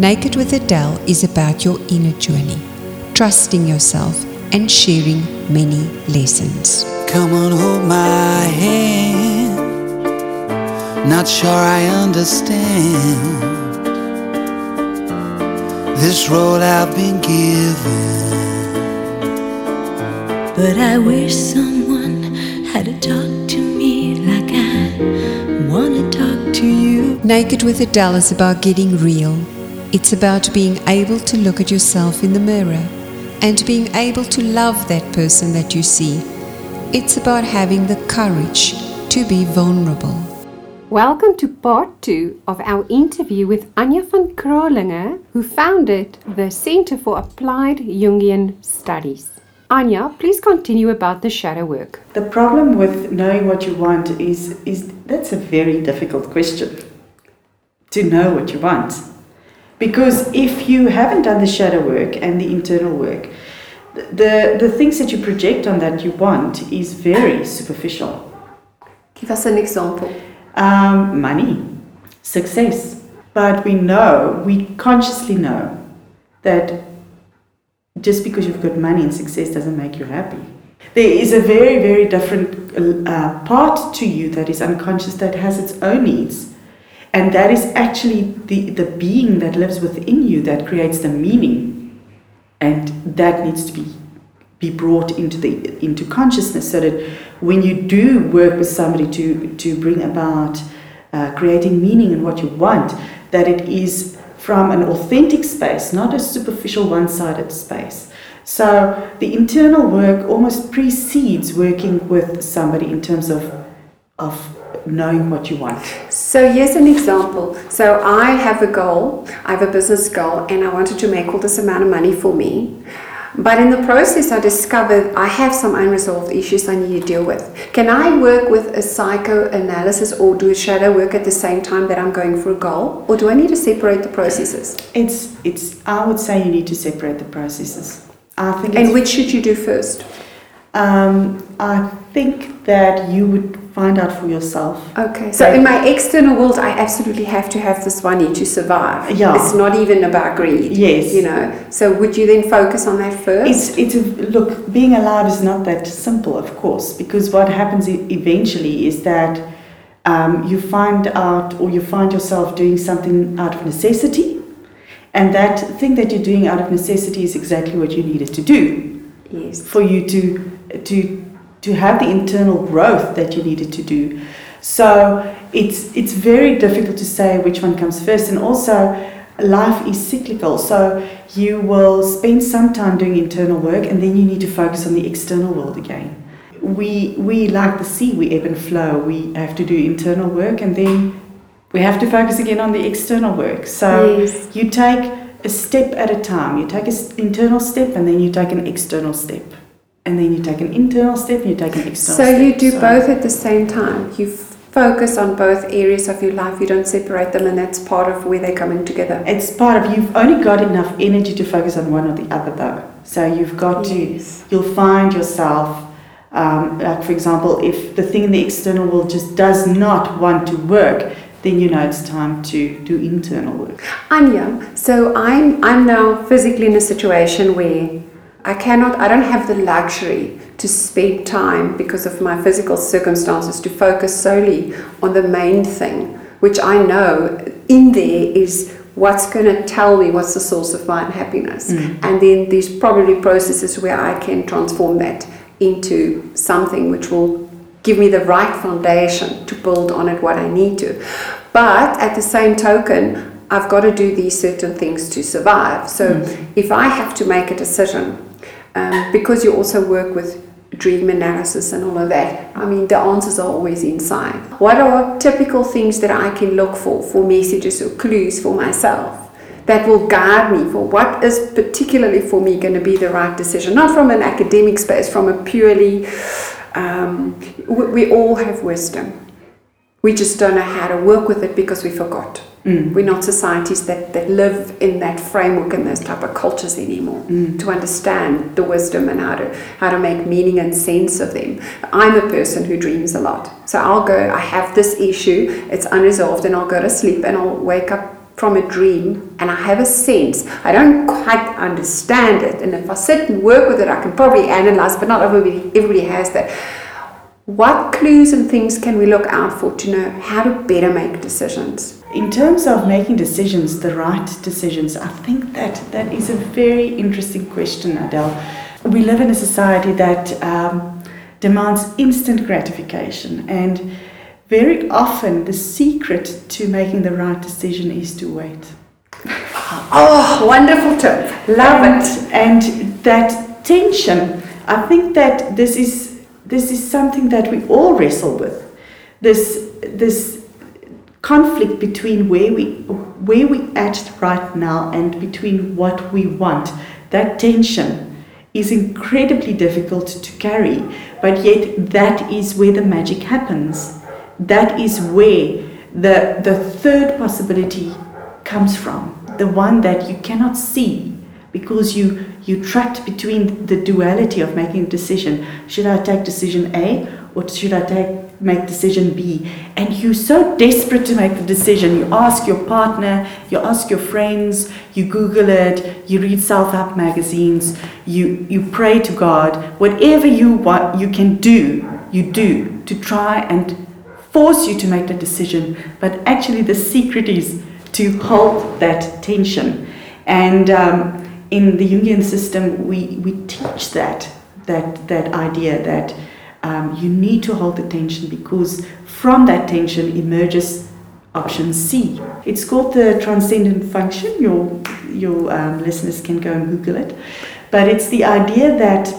Naked with Adele is about your inner journey, trusting yourself and sharing many lessons. Come on, hold my hand. Not sure I understand this role I've been given. But I wish someone had to talk to me like I wanna talk to you. Naked with Adele is about getting real. It's about being able to look at yourself in the mirror and being able to love that person that you see. It's about having the courage to be vulnerable. Welcome to part two of our interview with Anja van Kralingen, who founded the Center for Applied Jungian Studies. Anya, please continue about the shadow work. The problem with knowing what you want is, is that's a very difficult question to know what you want. Because if you haven't done the shadow work and the internal work, the, the things that you project on that you want is very superficial. Give us an example. Um, money, success. But we know, we consciously know that just because you've got money and success doesn't make you happy. There is a very, very different uh, part to you that is unconscious that has its own needs. And that is actually the, the being that lives within you that creates the meaning. And that needs to be, be brought into, the, into consciousness so that when you do work with somebody to, to bring about uh, creating meaning in what you want, that it is from an authentic space, not a superficial one sided space. So the internal work almost precedes working with somebody in terms of, of knowing what you want. So here's an example. So I have a goal, I have a business goal, and I wanted to make all this amount of money for me. But in the process, I discovered I have some unresolved issues I need to deal with. Can I work with a psychoanalysis or do a shadow work at the same time that I'm going for a goal? Or do I need to separate the processes? It's, it's, I would say you need to separate the processes. I think and which should you do first? Um, I think that you would find out for yourself. Okay. So in my external world, I absolutely have to have this money to survive. Yeah. It's not even about greed. Yes. You know. So would you then focus on that first? It's it's a, look. Being alive is not that simple, of course, because what happens eventually is that um, you find out or you find yourself doing something out of necessity, and that thing that you're doing out of necessity is exactly what you needed to do yes. for you to to to have the internal growth that you needed to do. So it's it's very difficult to say which one comes first, and also life is cyclical. So you will spend some time doing internal work, and then you need to focus on the external world again. We we like the sea, we ebb and flow. We have to do internal work, and then we have to focus again on the external work. So Yes. you take a step at a time. You take an internal step, and then you take an external step and then you take an internal step and you take an external step. So step. you do both at the same time. You focus on both areas of your life. You don't separate them, and that's part of where they're coming together. It's part of you've only got enough energy to focus on one or the other though. So you've got Yes. to you'll find yourself um, like for example, if the thing in the external world just does not want to work, then you know it's time to do internal work. Anya, so I'm I'm now physically in a situation where I cannot I don't have the luxury to spend time because of my physical circumstances to focus solely on the main thing, which I know in there is what's going to tell me what's the source of my unhappiness. Mm. And then there's probably processes where I can transform that into something which will give me the right foundation to build on it what I need to. But at the same token, I've got to do these certain things to survive. So mm. if I have to make a decision, um, because you also work with dream analysis and all of that, I mean, the answers are always inside. What are typical things that I can look for, for messages or clues for myself? That will guide me for what is particularly for me going to be the right decision, not from an academic space, from a purely, um, we, we all have wisdom. We just don't know how to work with it because we forgot. Mm. We're not societies that, that live in that framework and those type of cultures anymore mm. to understand the wisdom and how to how to make meaning and sense of them. I'm a person who dreams a lot. So I'll go, I have this issue, it's unresolved, and I'll go to sleep and I'll wake up from a dream and I have a sense. I don't quite understand it. And if I sit and work with it, I can probably analyze, but not everybody, everybody has that. What clues and things can we look out for to know how to better make decisions? In terms of making decisions, the right decisions, I think that that is a very interesting question, Adele. We live in a society that um, demands instant gratification, and very often the secret to making the right decision is to wait. Oh, wonderful tip. Love and, it. And that tension, I think that this is this is something that we all wrestle with. This this conflict between where we where we at right now and between what we want. That tension is incredibly difficult to carry, but yet that is where the magic happens. That is where the the third possibility comes from the one that you cannot see because you you trapped between the duality of making a decision should i take decision a or should i take make decision b? And you're so desperate to make the decision. You ask your partner you ask your friends you google it you read self-help magazines you you pray to god. Whatever you want you can do you do to try and force you to make the decision. But actually the secret is to hold that tension. And um, in the Jungian system, we, we teach that, that, that idea that um, you need to hold the tension because from that tension emerges option C. It's called the transcendent function. Your, your um, listeners can go and Google it. But it's the idea that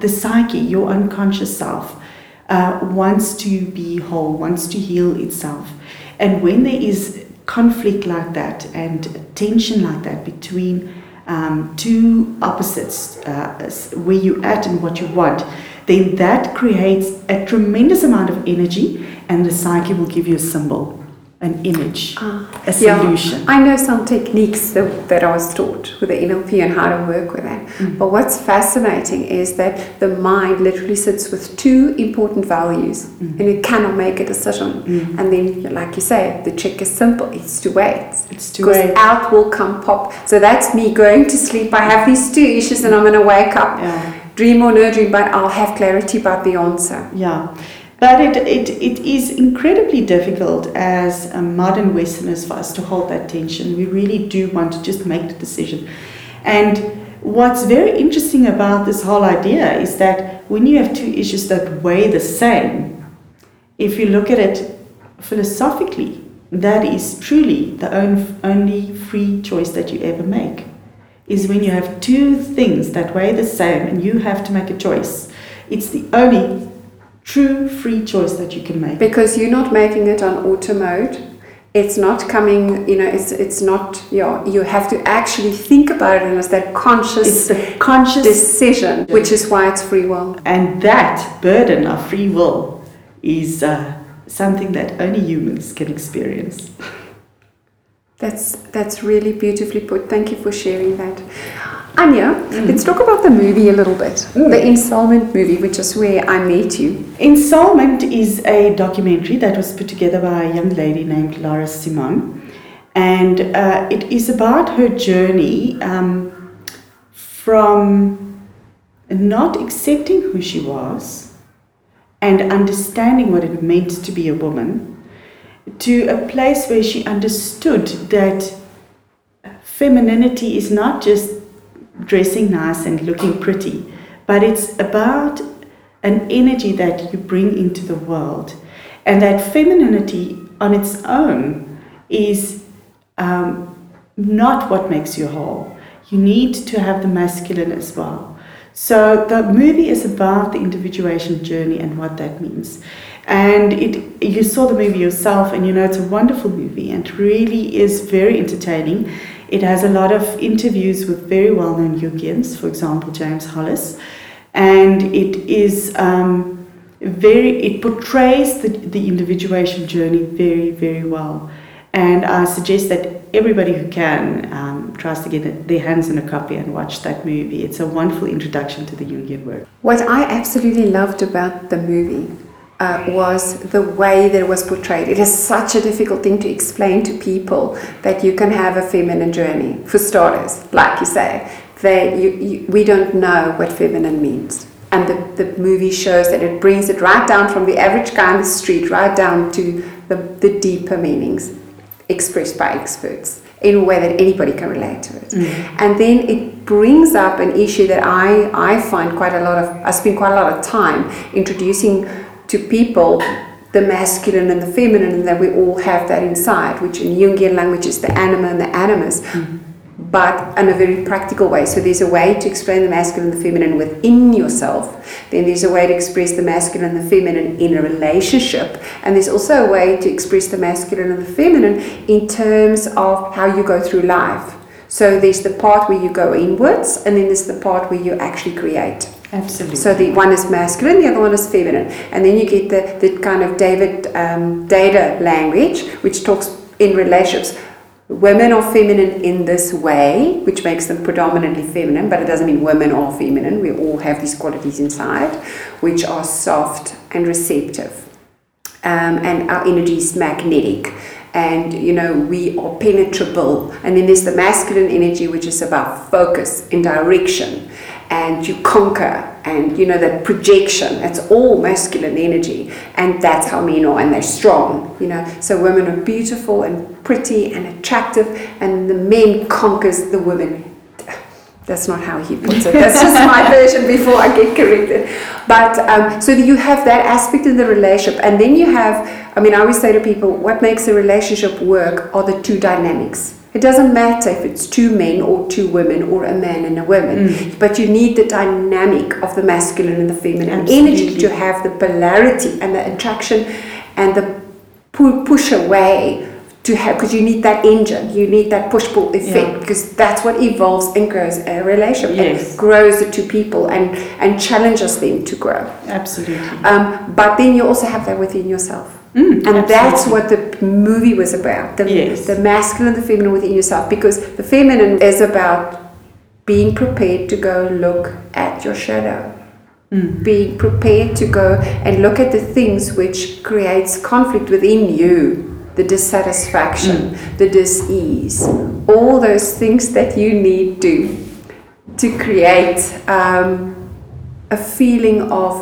the psyche, your unconscious self, uh, wants to be whole, wants to heal itself. And when there is conflict like that and tension like that between um, two opposites, uh, where you're at and what you want, then that creates a tremendous amount of energy, and the psyche will give you a symbol an image, uh, a solution. Yeah, I know some techniques that, that I was taught with the NLP and how to work with that. Mm. But what's fascinating is that the mind literally sits with two important values mm. and it cannot make a decision. Mm. And then, like you say, the trick is simple it's to wait. It's to wait. Because out will come pop. So that's me going to sleep. I have these two issues and I'm going to wake up. Yeah. Dream or no dream, but I'll have clarity about the answer. Yeah. But it, it, it is incredibly difficult as modern Westerners for us to hold that tension. We really do want to just make the decision. And what's very interesting about this whole idea is that when you have two issues that weigh the same, if you look at it philosophically, that is truly the only free choice that you ever make. Is when you have two things that weigh the same and you have to make a choice. It's the only true free choice that you can make. Because you're not making it on auto mode. It's not coming, you know, it's it's not, you know, you have to actually think about it and it's that conscious it's the conscious decision, which is why it's free will. And that burden of free will is uh, something that only humans can experience. That's that's really beautifully put. Thank you for sharing that. Anya, mm. let's talk about the movie a little bit. Mm. The Ensoulment movie, which is where I met you. Ensoulment is a documentary that was put together by a young lady named Laura Simon. And uh, it is about her journey um, from not accepting who she was and understanding what it meant to be a woman to a place where she understood that femininity is not just dressing nice and looking pretty, but it's about an energy that you bring into the world. And that femininity on its own is um, not what makes you whole. You need to have the masculine as well. So the movie is about the individuation journey and what that means. And it you saw the movie yourself and you know it's a wonderful movie and really is very entertaining it has a lot of interviews with very well known Jungians, for example, James Hollis, and it is um, very, it portrays the, the individuation journey very, very well. And I suggest that everybody who can um, tries to get their hands on a copy and watch that movie. It's a wonderful introduction to the Jungian work. What I absolutely loved about the movie uh, was the way that it was portrayed. It is such a difficult thing to explain to people that you can have a feminine journey. For starters, like you say, they, you, you, we don't know what feminine means. And the, the movie shows that it brings it right down from the average guy on the street, right down to the, the deeper meanings expressed by experts in a way that anybody can relate to it. And then it brings up an issue that I, I find quite a lot of, I spend quite a lot of time introducing to people the masculine and the feminine, and that we all have that inside, which in Jungian language is the anima and the animus, hmm. but in a very practical way. So there's a way to explain the masculine and the feminine within yourself. Then there's a way to express the masculine and the feminine in a relationship. And there's also a way to express the masculine and the feminine in terms of how you go through life. So there's the part where you go inwards, and then there's the part where you actually create. Absolutely. So the one is masculine, the other one is feminine, and then you get the, the kind of David um, Deida language, which talks in relationships. Women are feminine in this way, which makes them predominantly feminine, but it doesn't mean women are feminine. We all have these qualities inside, which are soft and receptive, um, and our energy is magnetic. And you know, we are penetrable. And then there's the masculine energy, which is about focus and direction and you conquer and you know that projection it's all masculine energy and that's how men are and they're strong you know. So women are beautiful and pretty and attractive and the men conquers the women. That's not how he puts it. That's just my version before i get corrected. But um, so you have that aspect in the relationship and then you have i mean i always say to people what makes a relationship work are the two dynamics it doesn't matter if it's two men or two women or a man and a woman, but you need the dynamic of the masculine and the feminine energy to have the polarity and the attraction and the pu- push away to have because you need that engine, you need that push pull effect Yeah. because that's what evolves and grows a relationship. Yes. It grows the two people and and challenges them to grow. Absolutely. Um, but then you also have that within yourself. Mm, and that's what the movie was about the, Yes. the masculine and the feminine within yourself. Because the feminine is about being prepared to go look at your shadow. Mm. Being prepared to go and look at the things which creates conflict within you, the dissatisfaction, Mm. the dis-ease, all those things that you need to to create um, a feeling of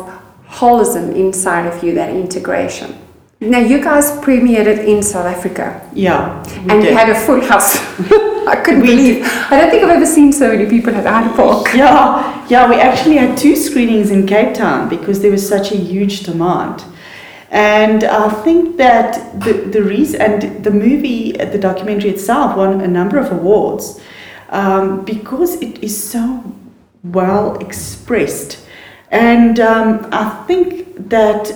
holism inside of you, that integration. Now, you guys premiered it in South Africa Yeah. and you had a full house. I couldn't We believe. I don't think I've ever seen so many people at Hyde Park. Yeah, yeah, we actually had two screenings in Cape Town because there was such a huge demand. And I think that the, the reason, and the movie, the documentary itself won a number of awards um, because it is so well expressed. And um, I think that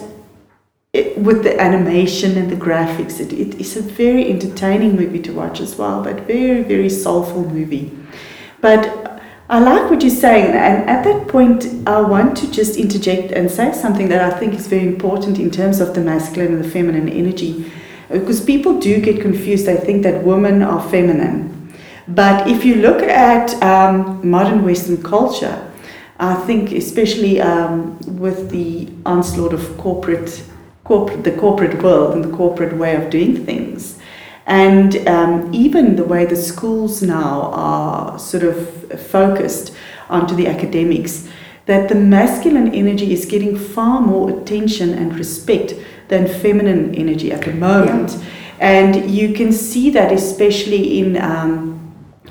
it, with the animation and the graphics, it, it is a very entertaining movie to watch as well, but very, very soulful movie. But I like what you're saying, and at that point, I want to just interject and say something that I think is very important in terms of the masculine and the feminine energy. Because people do get confused, they think that women are feminine. But if you look at um, modern Western culture, I think especially um, with the onslaught of corporate, corporate, the corporate world and the corporate way of doing things, and um, even the way the schools now are sort of focused onto the academics, that the masculine energy is getting far more attention and respect than feminine energy at the moment. And you can see that especially in um,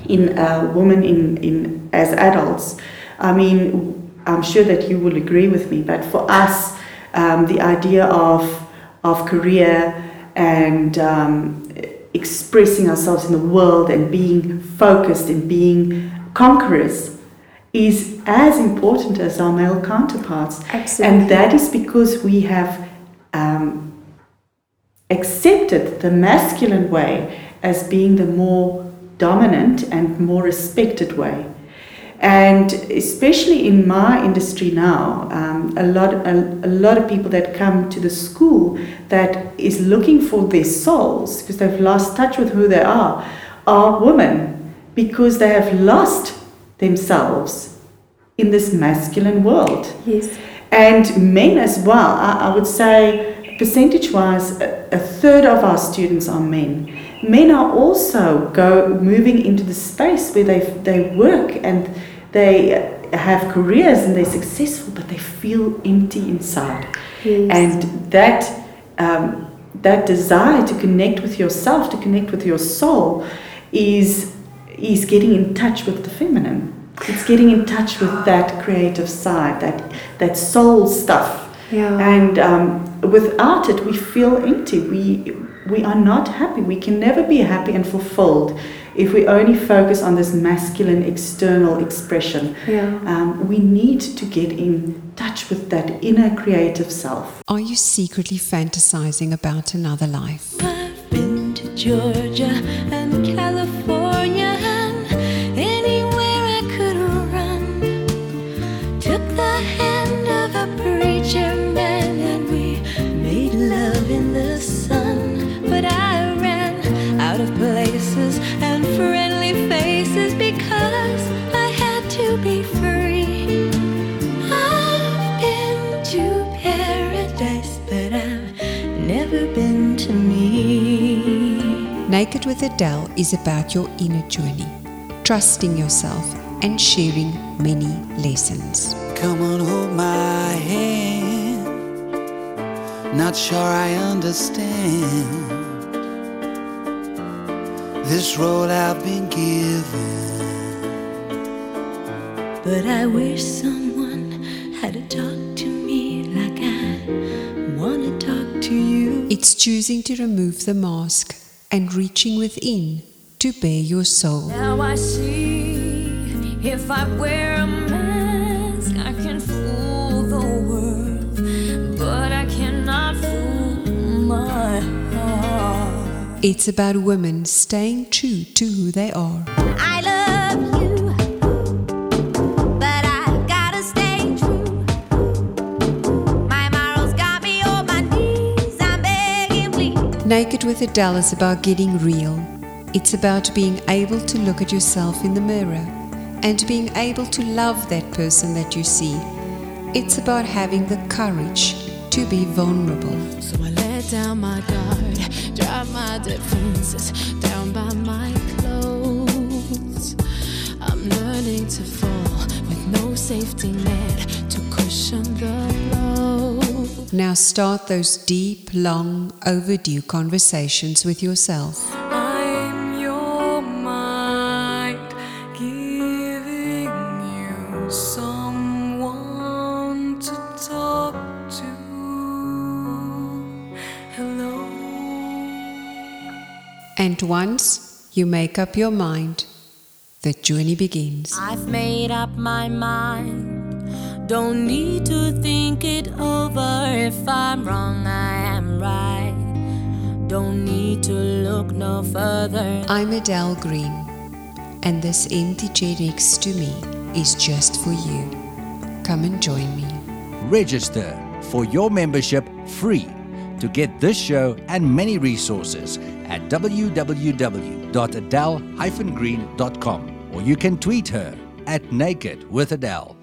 in uh, women in, in as adults. I mean, I'm sure that you will agree with me, but for us, um, the idea of of career and um, expressing ourselves in the world and being focused and being conquerors is as important as our male counterparts. Absolutely. And that is because we have um, accepted the masculine way as being the more dominant and more respected way. And especially in my industry now, um, a lot a, a lot of people that come to the school that is looking for their souls because they've lost touch with who they are, are women because they have lost themselves in this masculine world. Yes. And men as well, I, I would say percentage wise, a, a third of our students are men. Men are also go moving into the space where they, they work and they have careers and they're successful, but they feel empty inside. Yes. And that um, that desire to connect with yourself, to connect with your soul, is is getting in touch with the feminine. It's getting in touch with that creative side, that that soul stuff. Yeah. And um, without it, we feel empty. We we are not happy. We can never be happy and fulfilled if we only focus on this masculine external expression. Yeah. Um, we need to get in touch with that inner creative self. Are you secretly fantasizing about another life? I've been to Georgia and California Naked with Adele is about your inner journey, trusting yourself and sharing many lessons. Come on, hold my hand. Not sure I understand this road I've been given. But I wish someone had to talk to me like I wanna talk to you. It's choosing to remove the mask and reaching within to bare your soul. Now I see if I wear a mask, I can fool the world, but I cannot fool my heart. It's about women staying true to who they are. Naked with Adele is about getting real. It's about being able to look at yourself in the mirror and being able to love that person that you see. It's about having the courage to be vulnerable. So I let down my guard, drop my defenses down by my clothes. I'm learning to fall with no safety net to cushion the blow. Now start those deep, long, overdue conversations with yourself. Your mind, you to to. And once you make up your mind, the journey begins. I've made up my mind. Don't need to think it over. If I'm wrong, I am right. Don't need to look no further. I'm Adele Green, and this empty chair next to me is just for you. Come and join me. Register for your membership free to get this show and many resources at www.adele-green.com or you can tweet her at naked with Adele.